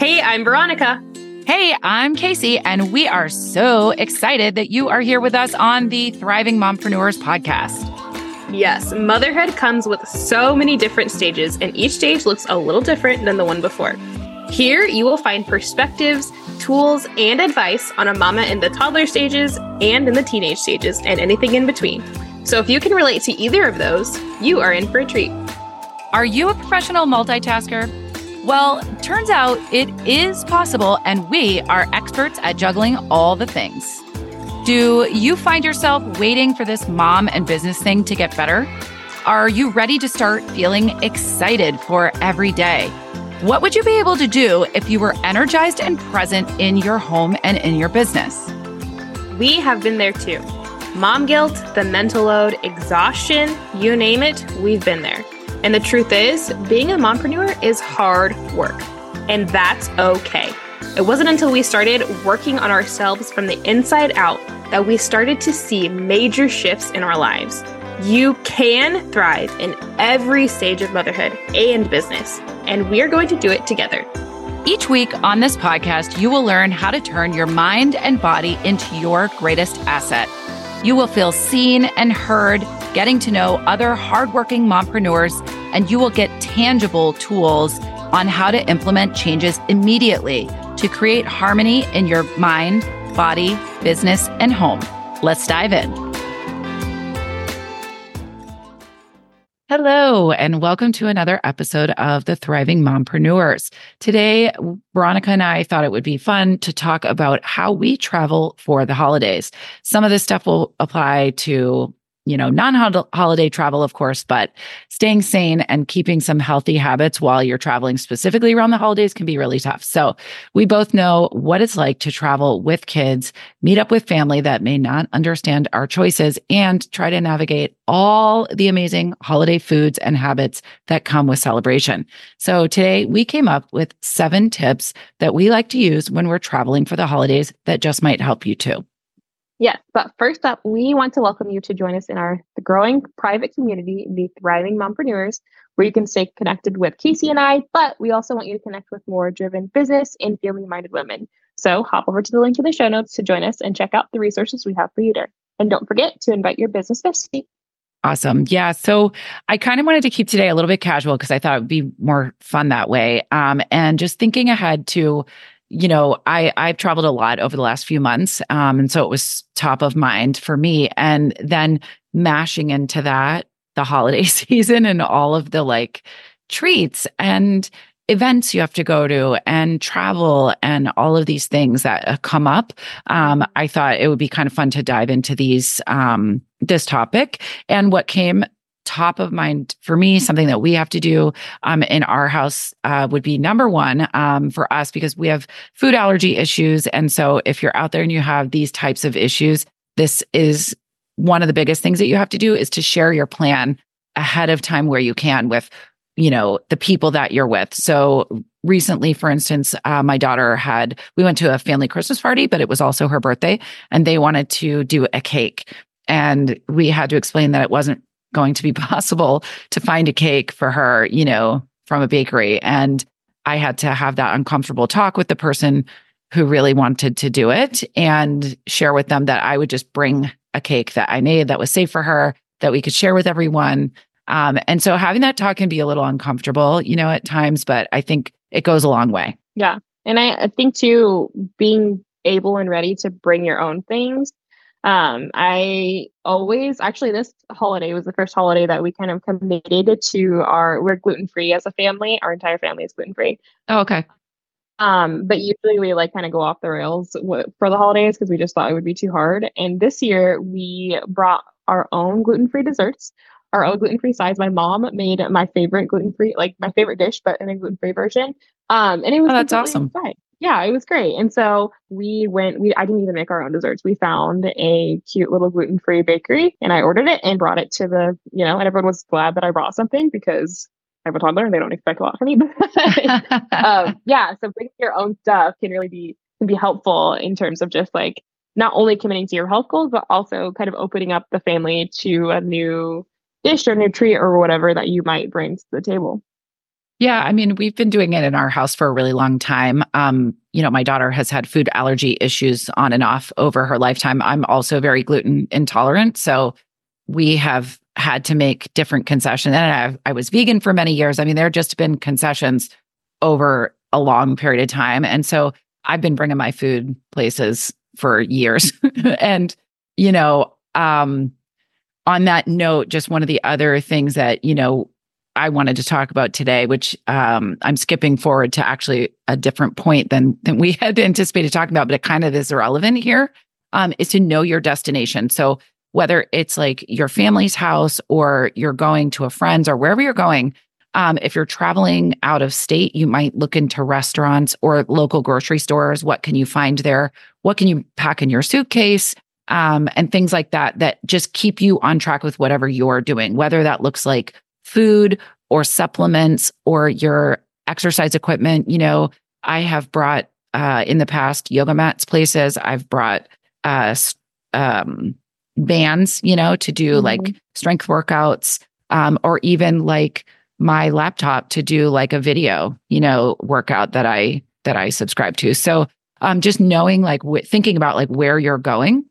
Hey, I'm Veronica. Hey, I'm Kaci, and we are so excited that you are here with us on the Thriving Mompreneurs podcast. Yes, motherhood comes with so many different stages, and each stage looks a little different than the one before. Here, you will find perspectives, tools, and advice on a mama in the toddler stages and in the teenage stages, and anything in between. So, if you can relate to either of those, you are in for a treat. Are you a professional multitasker? Well, turns out it is possible, and we are experts at juggling all the things. Do you find yourself waiting for this mom and business thing to get better? Are you ready to start feeling excited for every day? What would you be able to do if you were energized and present in your home and in your business? We have been there too. Mom guilt, the mental load, exhaustion, you name it, we've been there. And the truth is, being a mompreneur is hard work, and that's okay. It wasn't until we started working on ourselves from the inside out that we started to see major shifts in our lives. You can thrive in every stage of motherhood and business, and we are going to do it together. Each week on this podcast, you will learn how to turn your mind and body into your greatest asset. You will feel seen and heard getting to know other hardworking mompreneurs, and you will get tangible tools on how to implement changes immediately to create harmony in your mind, body, business, and home. Let's dive in. Hello, and welcome to another episode of the Thriving Mompreneurs. Today, Veronica and I thought it would be fun to talk about how we travel for the holidays. Some of this stuff will apply to you know, non holiday travel, of course, but staying sane and keeping some healthy habits while you're traveling specifically around the holidays can be really tough. So we both know what it's like to travel with kids, meet up with family that may not understand our choices and try to navigate all the amazing holiday foods and habits that come with celebration. So today we came up with seven tips that we like to use when we're traveling for the holidays that just might help you too. Yes, but first up, we want to welcome you to join us in our growing private community, the Thriving Mompreneurs, where you can stay connected with Kaci and I, but we also want you to connect with more driven business and family minded women. So hop over to the link in the show notes to join us and check out the resources we have for you there. And don't forget to invite your business bestie. Awesome. Yeah. So I kind of wanted to keep today a little bit casual because I thought it would be more fun that way. Um, and just thinking ahead to you know, I I've traveled a lot over the last few months, um, and so it was top of mind for me. And then mashing into that the holiday season and all of the like treats and events you have to go to and travel and all of these things that uh, come up. Um, I thought it would be kind of fun to dive into these um, this topic and what came top of mind for me, something that we have to do um, in our house uh, would be number one um, for us because we have food allergy issues. And so if you're out there and you have these types of issues, this is one of the biggest things that you have to do is to share your plan ahead of time where you can with you know the people that you're with so recently for instance uh, my daughter had we went to a family christmas party but it was also her birthday and they wanted to do a cake and we had to explain that it wasn't going to be possible to find a cake for her, you know, from a bakery. And I had to have that uncomfortable talk with the person who really wanted to do it and share with them that I would just bring a cake that I made that was safe for her, that we could share with everyone. Um, and so having that talk can be a little uncomfortable, you know, at times, but I think it goes a long way. Yeah. And I, I think too, being able and ready to bring your own things um, I always actually this holiday was the first holiday that we kind of committed to our we're gluten free as a family. Our entire family is gluten free. Oh, okay. Um, but usually we like kind of go off the rails w- for the holidays because we just thought it would be too hard. And this year we brought our own gluten free desserts, our own gluten free sides. My mom made my favorite gluten free, like my favorite dish, but in a gluten free version. Um, and it was oh, that's awesome. Yeah, it was great. And so we went, we, I didn't even make our own desserts. We found a cute little gluten free bakery and I ordered it and brought it to the, you know, and everyone was glad that I brought something because I have a toddler and they don't expect a lot from me. um, yeah. So bringing your own stuff can really be, can be helpful in terms of just like not only committing to your health goals, but also kind of opening up the family to a new dish or new treat or whatever that you might bring to the table. Yeah, I mean, we've been doing it in our house for a really long time. Um, you know, my daughter has had food allergy issues on and off over her lifetime. I'm also very gluten intolerant, so we have had to make different concessions. And I, I was vegan for many years. I mean, there have just been concessions over a long period of time, and so I've been bringing my food places for years. and you know, um, on that note, just one of the other things that you know I wanted to talk about today, which um, I'm skipping forward to actually a different point than than we had anticipated talking about, but it kind of is relevant here. Um, is to know your destination. So whether it's like your family's house or you're going to a friend's or wherever you're going, um, if you're traveling out of state, you might look into restaurants or local grocery stores. What can you find there? What can you pack in your suitcase? Um, and things like that, that just keep you on track with whatever you're doing, whether that looks like food or supplements or your exercise equipment. You know, I have brought uh, in the past yoga mats places. I've brought uh, um, bands, you know, to do mm-hmm. like strength workouts, um, or even like my laptop to do like a video, you know, workout that I that I subscribe to. So um, just knowing like w- thinking about like where you're going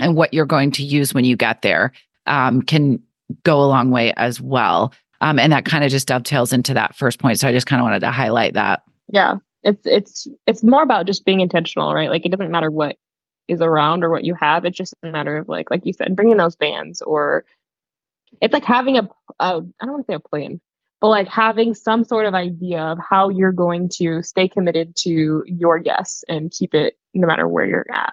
and what you're going to use when you get there um, can go a long way as well. Um, and that kind of just dovetails into that first point. So I just kind of wanted to highlight that. Yeah, it's it's it's more about just being intentional, right? Like it doesn't matter what is around or what you have. It's just a matter of like like you said, bringing those bands or it's like having a, a I don't want to say a plan, but like having some sort of idea of how you're going to stay committed to your yes and keep it no matter where you're at.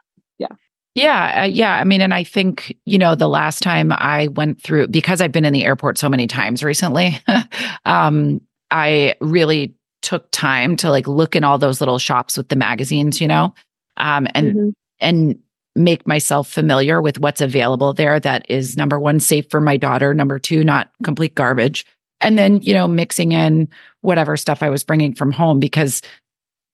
Yeah. Yeah, uh, yeah. I mean, and I think, you know, the last time I went through, because I've been in the airport so many times recently, um, I really took time to like look in all those little shops with the magazines, you know, um, and, mm-hmm. and make myself familiar with what's available there that is number one, safe for my daughter, number two, not complete garbage. And then, you know, mixing in whatever stuff I was bringing from home because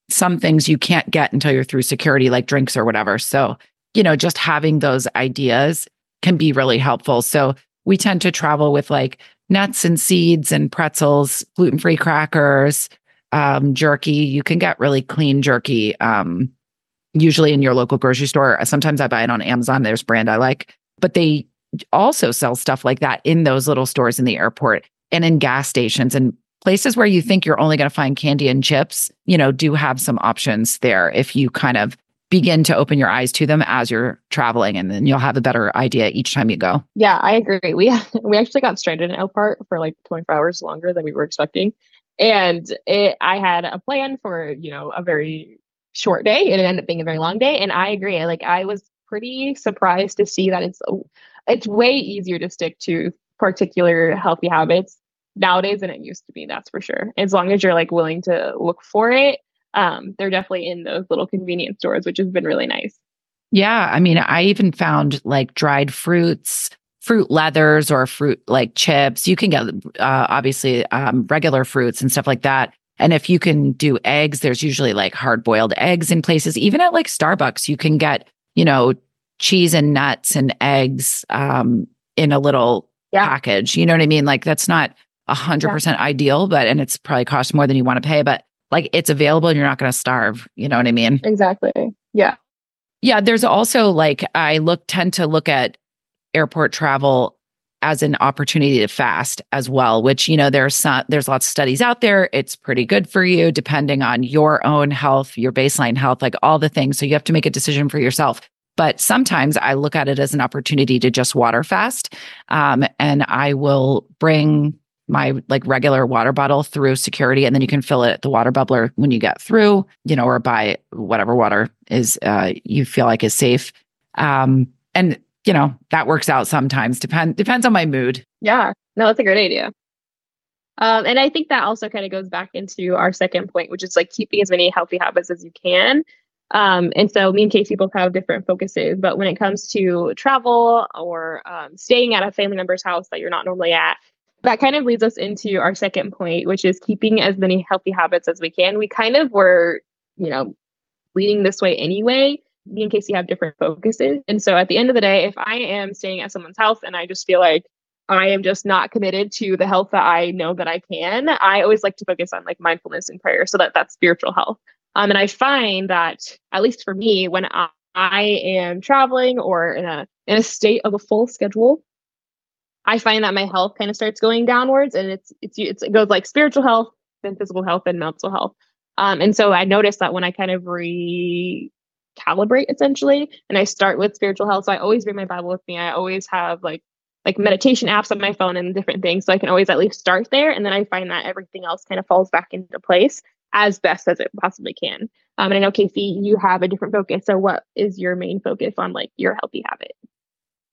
some things you can't get until you're through security, like drinks or whatever. So, you know, just having those ideas can be really helpful. So we tend to travel with like nuts and seeds and pretzels, gluten free crackers, um, jerky. You can get really clean jerky, um, usually in your local grocery store. Sometimes I buy it on Amazon. There's brand I like, but they also sell stuff like that in those little stores in the airport and in gas stations and places where you think you're only going to find candy and chips. You know, do have some options there if you kind of begin to open your eyes to them as you're traveling and then you'll have a better idea each time you go. Yeah, I agree. We we actually got stranded in El Elkhart for like 24 hours longer than we were expecting. And it I had a plan for, you know, a very short day and it ended up being a very long day and I agree. Like I was pretty surprised to see that it's oh, it's way easier to stick to particular healthy habits nowadays than it used to be, that's for sure. As long as you're like willing to look for it um, they're definitely in those little convenience stores, which has been really nice. Yeah. I mean, I even found like dried fruits, fruit leathers, or fruit like chips. You can get uh, obviously um, regular fruits and stuff like that. And if you can do eggs, there's usually like hard boiled eggs in places. Even at like Starbucks, you can get, you know, cheese and nuts and eggs um, in a little yeah. package. You know what I mean? Like that's not a hundred percent ideal, but and it's probably cost more than you want to pay. But like it's available and you're not going to starve. You know what I mean? Exactly. Yeah. Yeah. There's also like, I look, tend to look at airport travel as an opportunity to fast as well, which, you know, there's some, there's lots of studies out there. It's pretty good for you depending on your own health, your baseline health, like all the things. So you have to make a decision for yourself. But sometimes I look at it as an opportunity to just water fast. Um, and I will bring my like regular water bottle through security and then you can fill it at the water bubbler when you get through you know or buy whatever water is uh, you feel like is safe. Um, and you know that works out sometimes depend depends on my mood. Yeah. No that's a great idea. Um, and i think that also kind of goes back into our second point which is like keeping as many healthy habits as you can. Um, and so me and Kaci both have different focuses, but when it comes to travel or um, staying at a family member's house that you're not normally at, that kind of leads us into our second point, which is keeping as many healthy habits as we can. We kind of were, you know, leading this way anyway. Me and Kaci have different focuses. And so at the end of the day, if I am staying at someone's house and I just feel like I am just not committed to the health that I know that I can, I always like to focus on like mindfulness and prayer so that that's spiritual health. Um, and I find that at least for me, when I, I am traveling or in a in a state of a full schedule, I find that my health kind of starts going downwards, and it's it's, it's it goes like spiritual health, then physical health, and mental health. Um, and so I noticed that when I kind of recalibrate essentially, and I start with spiritual health, so I always bring my Bible with me. I always have like like meditation apps on my phone and different things, so I can always at least start there, and then I find that everything else kind of falls back into place as best as it possibly can. Um, and I know Kaci, you have a different focus. So what is your main focus on like your healthy habit?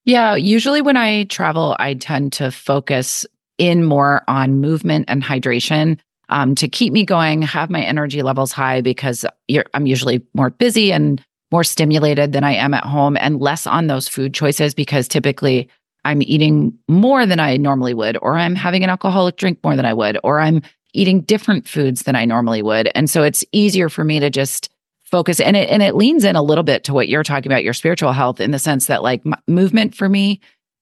Yeah, usually when I travel, I tend to focus in more on movement and hydration um, to keep me going, have my energy levels high because I'm usually more busy and more stimulated than I am at home and less on those food choices because typically I'm eating more than I normally would, or I'm having an alcoholic drink more than I would, or I'm eating different foods than I normally would. And so it's easier for me to just focus and it and it leans in a little bit to what you're talking about your spiritual health in the sense that like m- movement for me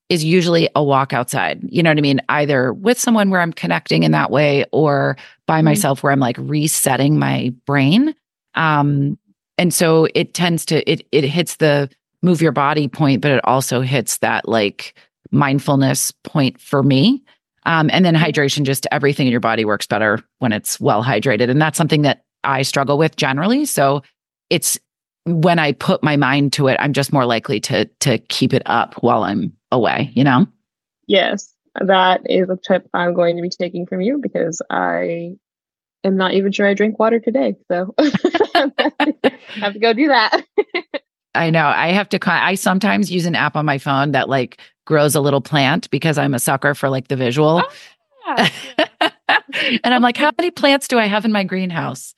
is usually a walk outside. You know what I mean? Either with someone where I'm connecting in that way or by mm-hmm. myself where I'm like resetting my brain. Um and so it tends to it it hits the move your body point but it also hits that like mindfulness point for me. Um, and then mm-hmm. hydration, just everything in your body works better when it's well hydrated. And that's something that I struggle with generally. So it's when I put my mind to it, I'm just more likely to to keep it up while I'm away, you know? Yes. That is a tip I'm going to be taking from you because I am not even sure I drink water today. So I have to go do that. I know. I have to I sometimes use an app on my phone that like grows a little plant because I'm a sucker for like the visual. Oh, yeah. and I'm like, how many plants do I have in my greenhouse?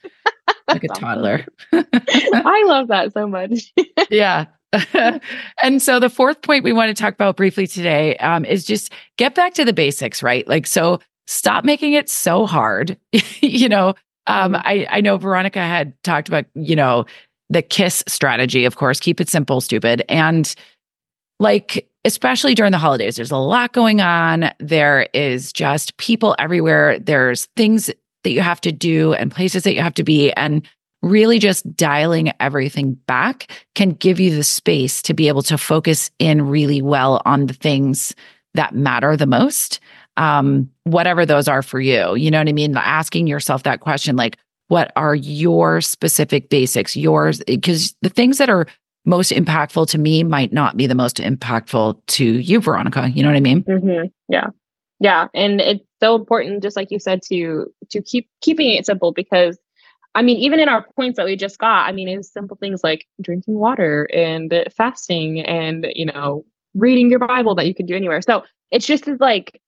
Like a toddler. I love that so much. yeah. and so the fourth point we want to talk about briefly today um, is just get back to the basics, right? Like, so stop making it so hard. you know, um. I, I know Veronica had talked about, you know, the KISS strategy, of course, keep it simple, stupid. And like especially during the holidays there's a lot going on. There is just people everywhere. There's things that you have to do and places that you have to be and really just dialing everything back can give you the space to be able to focus in really well on the things that matter the most um, whatever those are for you. You know what i mean? Asking yourself that question like what are your specific basics? Yours because the things that are most impactful to me might not be the most impactful to you, Veronica. You know what I mean? Mm-hmm. Yeah. Yeah. And it's so important, just like you said, to to keep keeping it simple because I mean, even in our points that we just got, I mean, it's simple things like drinking water and fasting and, you know, reading your Bible that you can do anywhere. So it's just as like,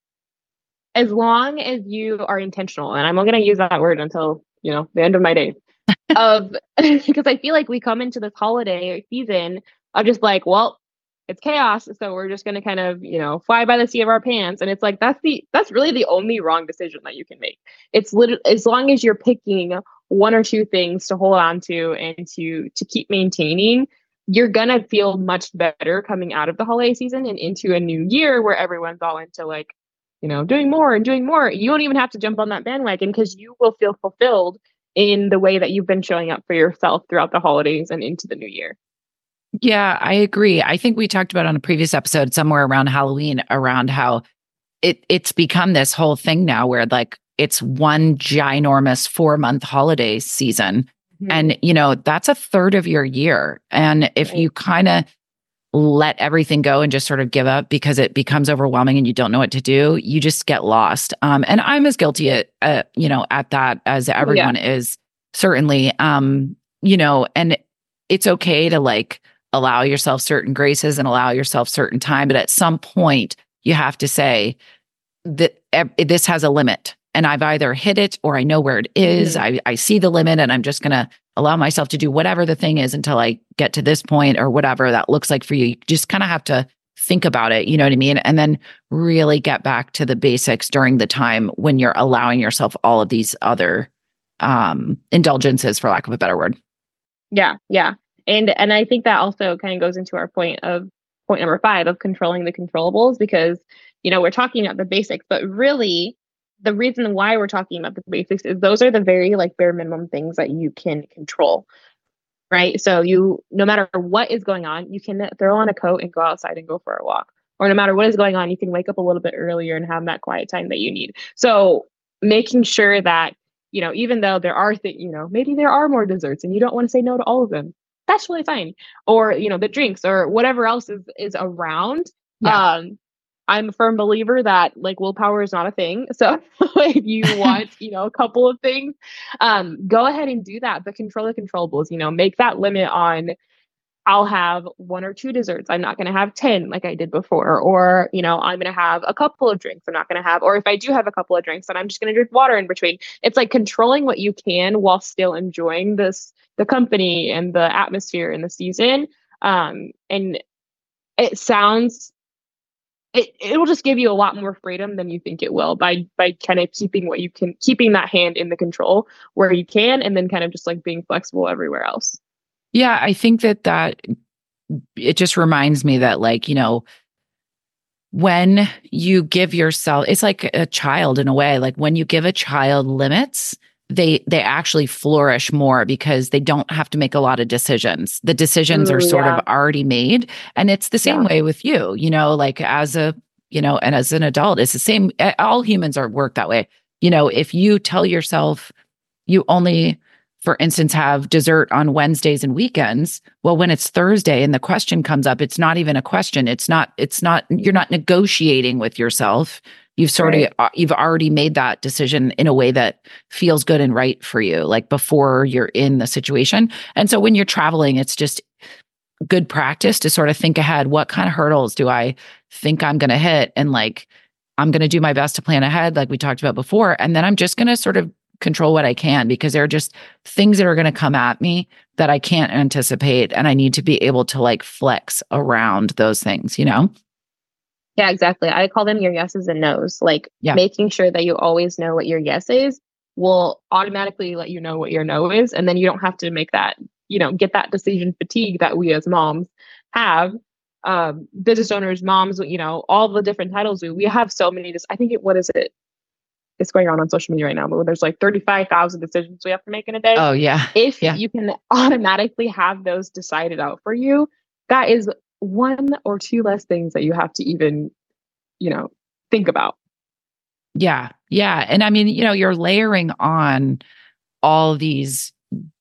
as long as you are intentional, and I'm going to use that word until, you know, the end of my days, of because I feel like we come into this holiday season of just like, well, it's chaos, so we're just gonna kind of, you know, fly by the seat of our pants. And it's like that's the that's really the only wrong decision that you can make. It's literally as long as you're picking one or two things to hold on to and to to keep maintaining, you're gonna feel much better coming out of the holiday season and into a new year where everyone's all into like, you know, doing more and doing more. You don't even have to jump on that bandwagon because you will feel fulfilled in the way that you've been showing up for yourself throughout the holidays and into the new year. Yeah, I agree. I think we talked about on a previous episode somewhere around Halloween around how it it's become this whole thing now where like it's one ginormous 4-month holiday season. Mm-hmm. And you know, that's a third of your year. And if right. you kind of let everything go and just sort of give up because it becomes overwhelming and you don't know what to do, you just get lost. Um, and I'm as guilty at, uh, you know, at that as everyone yeah. is certainly. Um, you know, and it's okay to like allow yourself certain graces and allow yourself certain time, but at some point you have to say that this has a limit and I've either hit it or I know where it is. Mm-hmm. I, I see the limit and I'm just going to allow myself to do whatever the thing is until I get to this point or whatever that looks like for you. You just kind of have to think about it, you know what I mean? And then really get back to the basics during the time when you're allowing yourself all of these other um indulgences for lack of a better word. Yeah, yeah. And and I think that also kind of goes into our point of point number 5 of controlling the controllables because you know, we're talking about the basics, but really the reason why we're talking about the basics is those are the very like bare minimum things that you can control. Right. So you, no matter what is going on, you can throw on a coat and go outside and go for a walk. Or no matter what is going on, you can wake up a little bit earlier and have that quiet time that you need. So making sure that, you know, even though there are things, you know, maybe there are more desserts and you don't want to say no to all of them, that's really fine. Or, you know, the drinks or whatever else is is around. Yeah. Um, I'm a firm believer that like willpower is not a thing. So if you want, you know, a couple of things, um, go ahead and do that. But control the controllables, you know, make that limit on I'll have one or two desserts. I'm not going to have 10 like I did before. Or, you know, I'm going to have a couple of drinks. I'm not going to have, or if I do have a couple of drinks, then I'm just going to drink water in between. It's like controlling what you can while still enjoying this, the company and the atmosphere and the season. Um, and it sounds it it will just give you a lot more freedom than you think it will by by kind of keeping what you can keeping that hand in the control where you can and then kind of just like being flexible everywhere else. Yeah i think that that it just reminds me that like you know when you give yourself it's like a child in a way like when you give a child limits they they actually flourish more because they don't have to make a lot of decisions. The decisions Ooh, are sort yeah. of already made and it's the same yeah. way with you, you know, like as a, you know, and as an adult, it's the same eh, all humans are work that way. You know, if you tell yourself you only for instance have dessert on Wednesdays and weekends, well when it's Thursday and the question comes up, it's not even a question. It's not it's not you're not negotiating with yourself you've sort right. of you've already made that decision in a way that feels good and right for you like before you're in the situation. And so when you're traveling it's just good practice to sort of think ahead what kind of hurdles do i think i'm going to hit? And like i'm going to do my best to plan ahead like we talked about before and then i'm just going to sort of control what i can because there are just things that are going to come at me that i can't anticipate and i need to be able to like flex around those things you know yeah, exactly. I call them your yeses and nos. Like yeah. making sure that you always know what your yes is will automatically let you know what your no is. And then you don't have to make that, you know, get that decision fatigue that we as moms have. Um, business owners, moms, you know, all the different titles we we have so many. Just I think it what is it? It's going on on social media right now, but there's like 35,000 decisions we have to make in a day. Oh, yeah. If yeah. you can automatically have those decided out for you, that is one or two less things that you have to even, you know, think about. Yeah. Yeah. And I mean, you know, you're layering on all these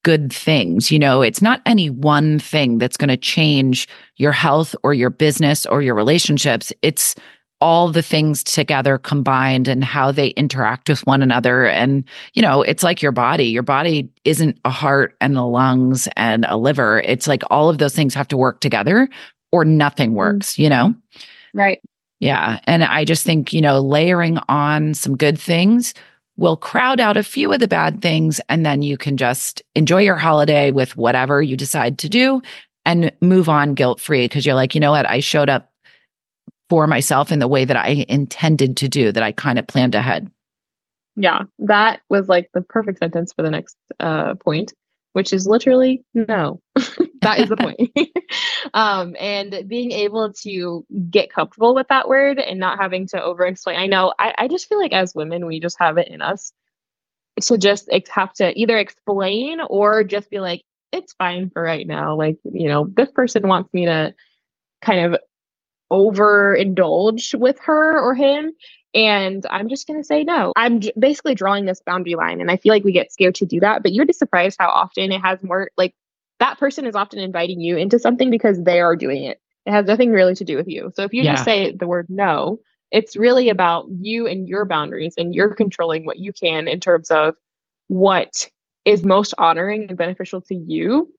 good things. You know, it's not any one thing that's going to change your health or your business or your relationships. It's all the things together combined and how they interact with one another. And, you know, it's like your body. Your body isn't a heart and a lungs and a liver. It's like all of those things have to work together or nothing mm. works, you know? Right. Yeah. And I just think, you know, layering on some good things will crowd out a few of the bad things. And then you can just enjoy your holiday with whatever you decide to do and move on guilt free because you're like, you know what? I showed up for myself in the way that I intended to do, that I kind of planned ahead. Yeah. That was like the perfect sentence for the next uh, point, which is literally no. that is the point. um, and being able to get comfortable with that word and not having to over explain. I know I, I just feel like as women, we just have it in us to just have to either explain or just be like, it's fine for right now. Like, you know, this person wants me to kind of overindulge with her or him. And I'm just going to say no. I'm j- basically drawing this boundary line. And I feel like we get scared to do that. But you'd be surprised how often it has more like that person is often inviting you into something because they are doing it. It has nothing really to do with you. So if you yeah. just say the word no, it's really about you and your boundaries and you're controlling what you can in terms of what is most honoring and beneficial to you.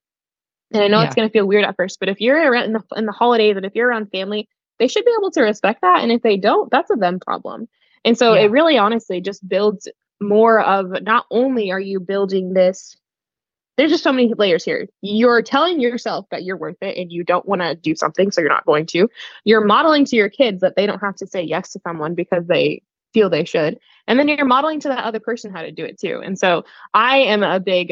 And I know yeah. it's going to feel weird at first, but if you're around in the, in the holidays and if you're around family, they should be able to respect that. And if they don't, that's a them problem. And so yeah. it really honestly just builds more of not only are you building this there's just so many layers here. You're telling yourself that you're worth it and you don't want to do something, so you're not going to. You're modeling to your kids that they don't have to say yes to someone because they feel they should. And then you're modeling to that other person how to do it too. And so I am a big,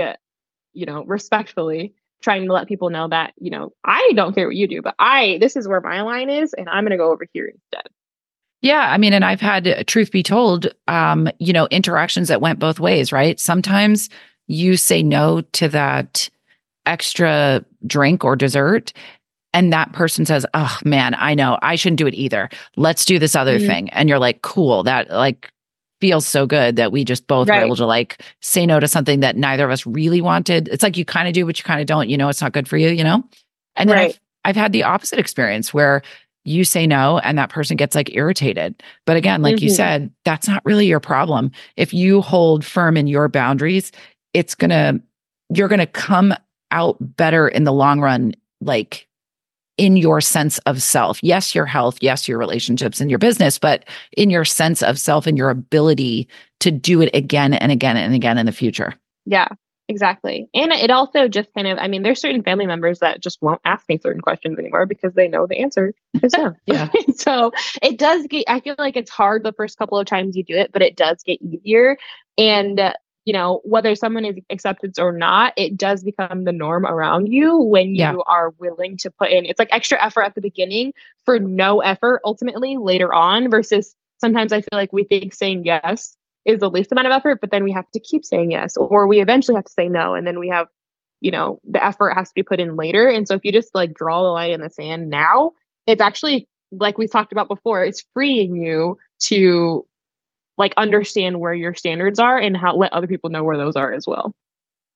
you know, respectfully trying to let people know that, you know, I don't care what you do, but I, this is where my line is and I'm going to go over here instead. Yeah, I mean, and I've had, truth be told, um, you know, interactions that went both ways, right? Sometimes you say no to that extra drink or dessert, and that person says, "Oh man, I know I shouldn't do it either. Let's do this other mm-hmm. thing." And you're like, "Cool, that like feels so good that we just both right. were able to like say no to something that neither of us really wanted." It's like you kind of do, but you kind of don't. You know, it's not good for you. You know, and then right. I've, I've had the opposite experience where you say no and that person gets like irritated. But again, like mm-hmm. you said, that's not really your problem. If you hold firm in your boundaries, it's going to, you're going to come out better in the long run, like in your sense of self. Yes, your health, yes, your relationships and your business, but in your sense of self and your ability to do it again and again and again in the future. Yeah. Exactly. And it also just kind of, I mean, there's certain family members that just won't ask me certain questions anymore because they know the answer is no. yeah. so it does get, I feel like it's hard the first couple of times you do it, but it does get easier. And, you know, whether someone is acceptance or not, it does become the norm around you when you yeah. are willing to put in, it's like extra effort at the beginning for no effort ultimately later on versus sometimes I feel like we think saying yes is the least amount of effort, but then we have to keep saying yes, or we eventually have to say no. And then we have, you know, the effort has to be put in later. And so if you just like draw the line in the sand now, it's actually like we talked about before, it's freeing you to like understand where your standards are and how let other people know where those are as well.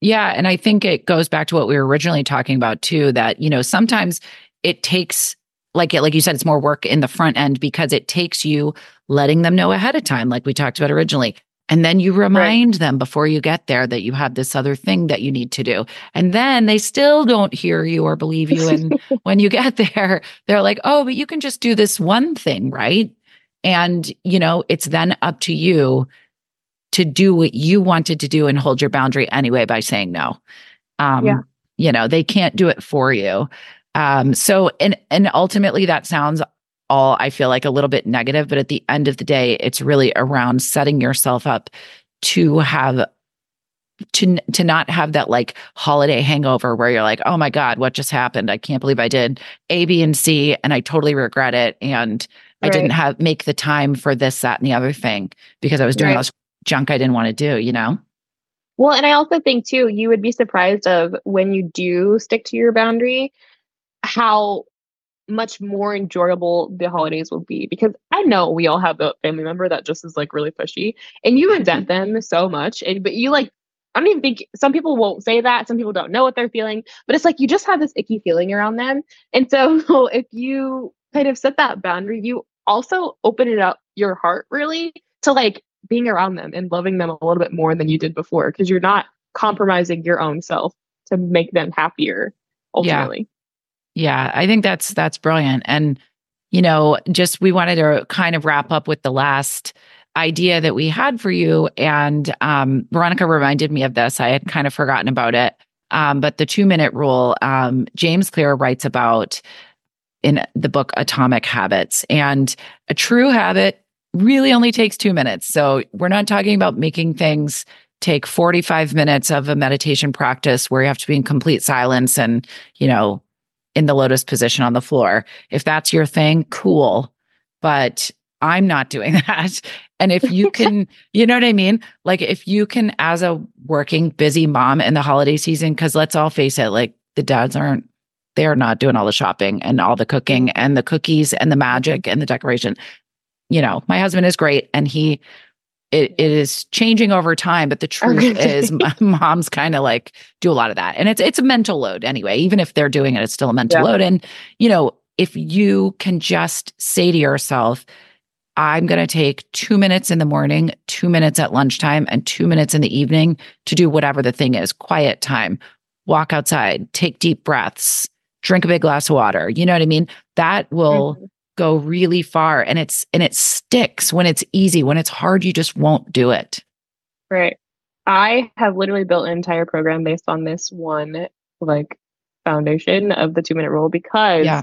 Yeah. And I think it goes back to what we were originally talking about too, that, you know, sometimes it takes like like you said, it's more work in the front end because it takes you letting them know ahead of time, like we talked about originally. And then you remind right. them before you get there that you have this other thing that you need to do. And then they still don't hear you or believe you. And when you get there, they're like, oh, but you can just do this one thing, right? And, you know, it's then up to you to do what you wanted to do and hold your boundary anyway by saying no. Um, yeah. You know, they can't do it for you. Um, so and and ultimately that sounds all I feel like a little bit negative, but at the end of the day, it's really around setting yourself up to have to to not have that like holiday hangover where you're like, oh my God, what just happened? I can't believe I did A, B, and C, and I totally regret it. And right. I didn't have make the time for this, that, and the other thing because I was doing right. all this junk I didn't want to do, you know? Well, and I also think too, you would be surprised of when you do stick to your boundary, how much more enjoyable the holidays will be because I know we all have a family member that just is like really pushy and you resent them so much and but you like I don't even think some people won't say that some people don't know what they're feeling but it's like you just have this icky feeling around them and so if you kind of set that boundary you also open it up your heart really to like being around them and loving them a little bit more than you did before because you're not compromising your own self to make them happier ultimately. Yeah. Yeah, I think that's that's brilliant. And you know, just we wanted to kind of wrap up with the last idea that we had for you. And um, Veronica reminded me of this. I had kind of forgotten about it. Um, but the two minute rule, um, James Clear writes about in the book Atomic Habits. And a true habit really only takes two minutes. So we're not talking about making things take 45 minutes of a meditation practice where you have to be in complete silence and, you know, in the lotus position on the floor. If that's your thing, cool. But I'm not doing that. And if you can, you know what I mean? Like if you can, as a working, busy mom in the holiday season, because let's all face it, like the dads aren't, they're not doing all the shopping and all the cooking and the cookies and the magic and the decoration. You know, my husband is great and he it, it is changing over time but the truth is moms kind of like do a lot of that and it's it's a mental load anyway even if they're doing it it's still a mental yeah. load and you know if you can just say to yourself i'm going to take 2 minutes in the morning 2 minutes at lunchtime and 2 minutes in the evening to do whatever the thing is. Quiet time. Walk outside. Take deep breaths. Drink a big glass of water. You know what i mean? That will mm-hmm. go really far and it's and it sticks when it's easy. When it's hard you just won't do it. Right. I have literally built an entire program based on this one like foundation of the two minute rule because yeah.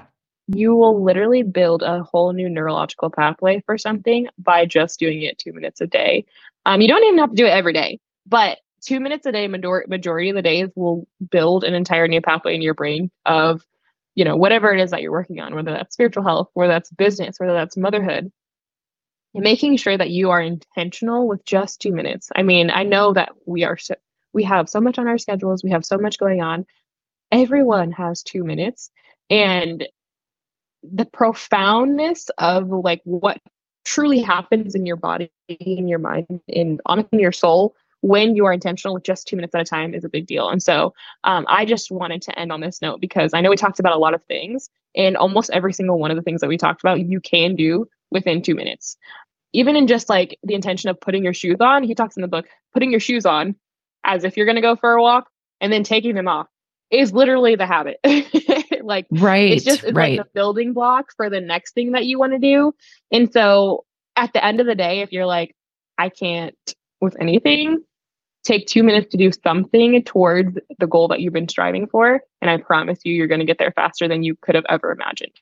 You will literally build a whole new neurological pathway for something by just doing it two minutes a day um, you don't even have to do it every day but two minutes a day major- majority of the days will build an entire new pathway in your brain of you know, whatever it is that you're working on, whether that's spiritual health, whether that's business, whether that's motherhood, making sure that you are intentional with just two minutes. I mean, I know that we are so, we have so much on our schedules, we have so much going on. Everyone has two minutes, and the profoundness of like what truly happens in your body, in your mind, in on in your soul when you are intentional with just two minutes at a time is a big deal. And so um, I just wanted to end on this note because I know we talked about a lot of things, and almost every single one of the things that we talked about, you can do within two minutes. Even in just like the intention of putting your shoes on, he talks in the book, putting your shoes on as if you're going to go for a walk and then taking them off is literally the habit. like, right. It's just it's right. like the building block for the next thing that you want to do. And so at the end of the day, if you're like, I can't with anything, take two minutes to do something towards the goal that you've been striving for. And I promise you, you're going to get there faster than you could have ever imagined.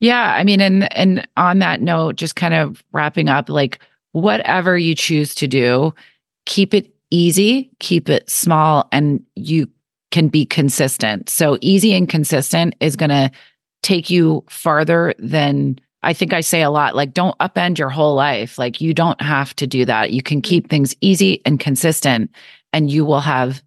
Yeah. I mean, and, and on that note, just kind of wrapping up, like whatever you choose to do, keep it easy, keep it small, and you can be consistent. So easy and consistent is going to take you farther than I think I say a lot like, don't upend your whole life. Like, you don't have to do that. You can keep things easy and consistent, and you will have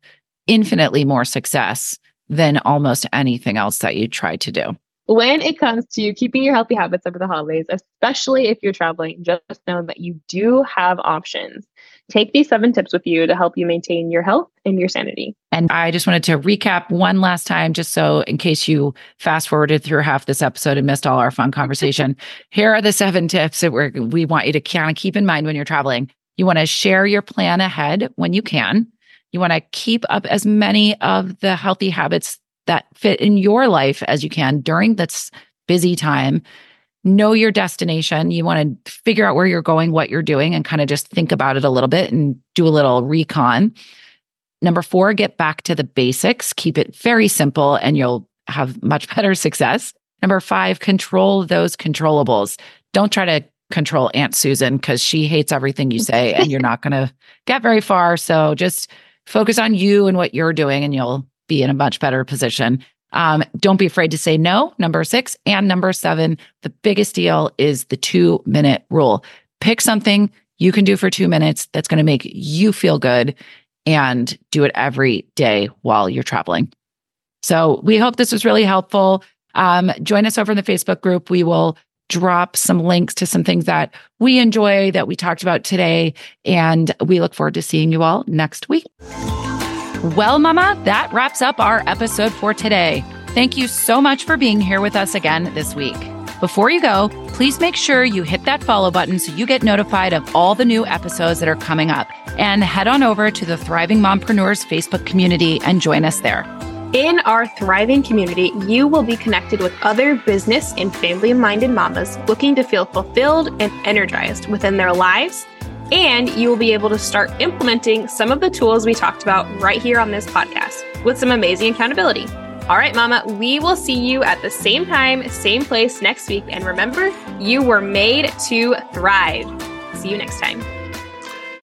infinitely more success than almost anything else that you try to do. When it comes to keeping your healthy habits over the holidays, especially if you're traveling, just know that you do have options. Take these seven tips with you to help you maintain your health and your sanity. And I just wanted to recap one last time, just so in case you fast forwarded through half this episode and missed all our fun conversation, here are the seven tips that we we want you to kind of keep in mind when you're traveling. You want to share your plan ahead when you can. You want to keep up as many of the healthy habits that fit in your life as you can during this busy time know your destination. You want to figure out where you're going, what you're doing, and kind of just think about it a little bit and do a little recon. Number four, get back to the basics. Keep it very simple and you'll have much better success. Number five, control those controllables. Don't try to control Aunt Susan because she hates everything you say and you're not going to get very far. So just focus on you and what you're doing and you'll be in a much better position. Um, don't be afraid to say no. Number six. And number seven, the biggest deal is the two minute rule. Pick something you can do for two minutes that's going to make you feel good and do it every day while you're traveling. So we hope this was really helpful. Um, join us over in the Facebook group. We will drop some links to some things that we enjoy that we talked about today. And we look forward to seeing you all next week. Well, Mama, that wraps up our episode for today. Thank you so much for being here with us again this week. Before you go, please make sure you hit that follow button so you get notified of all the new episodes that are coming up. And head on over to the Thriving Mompreneurs Facebook community and join us there. In our thriving community, you will be connected with other business and family minded mamas looking to feel fulfilled and energized within their lives and you will be able to start implementing some of the tools we talked about right here on this podcast with some amazing accountability. All right, Mama, we will see you at the same time, same place next week. And remember, you were made to thrive. See you next time.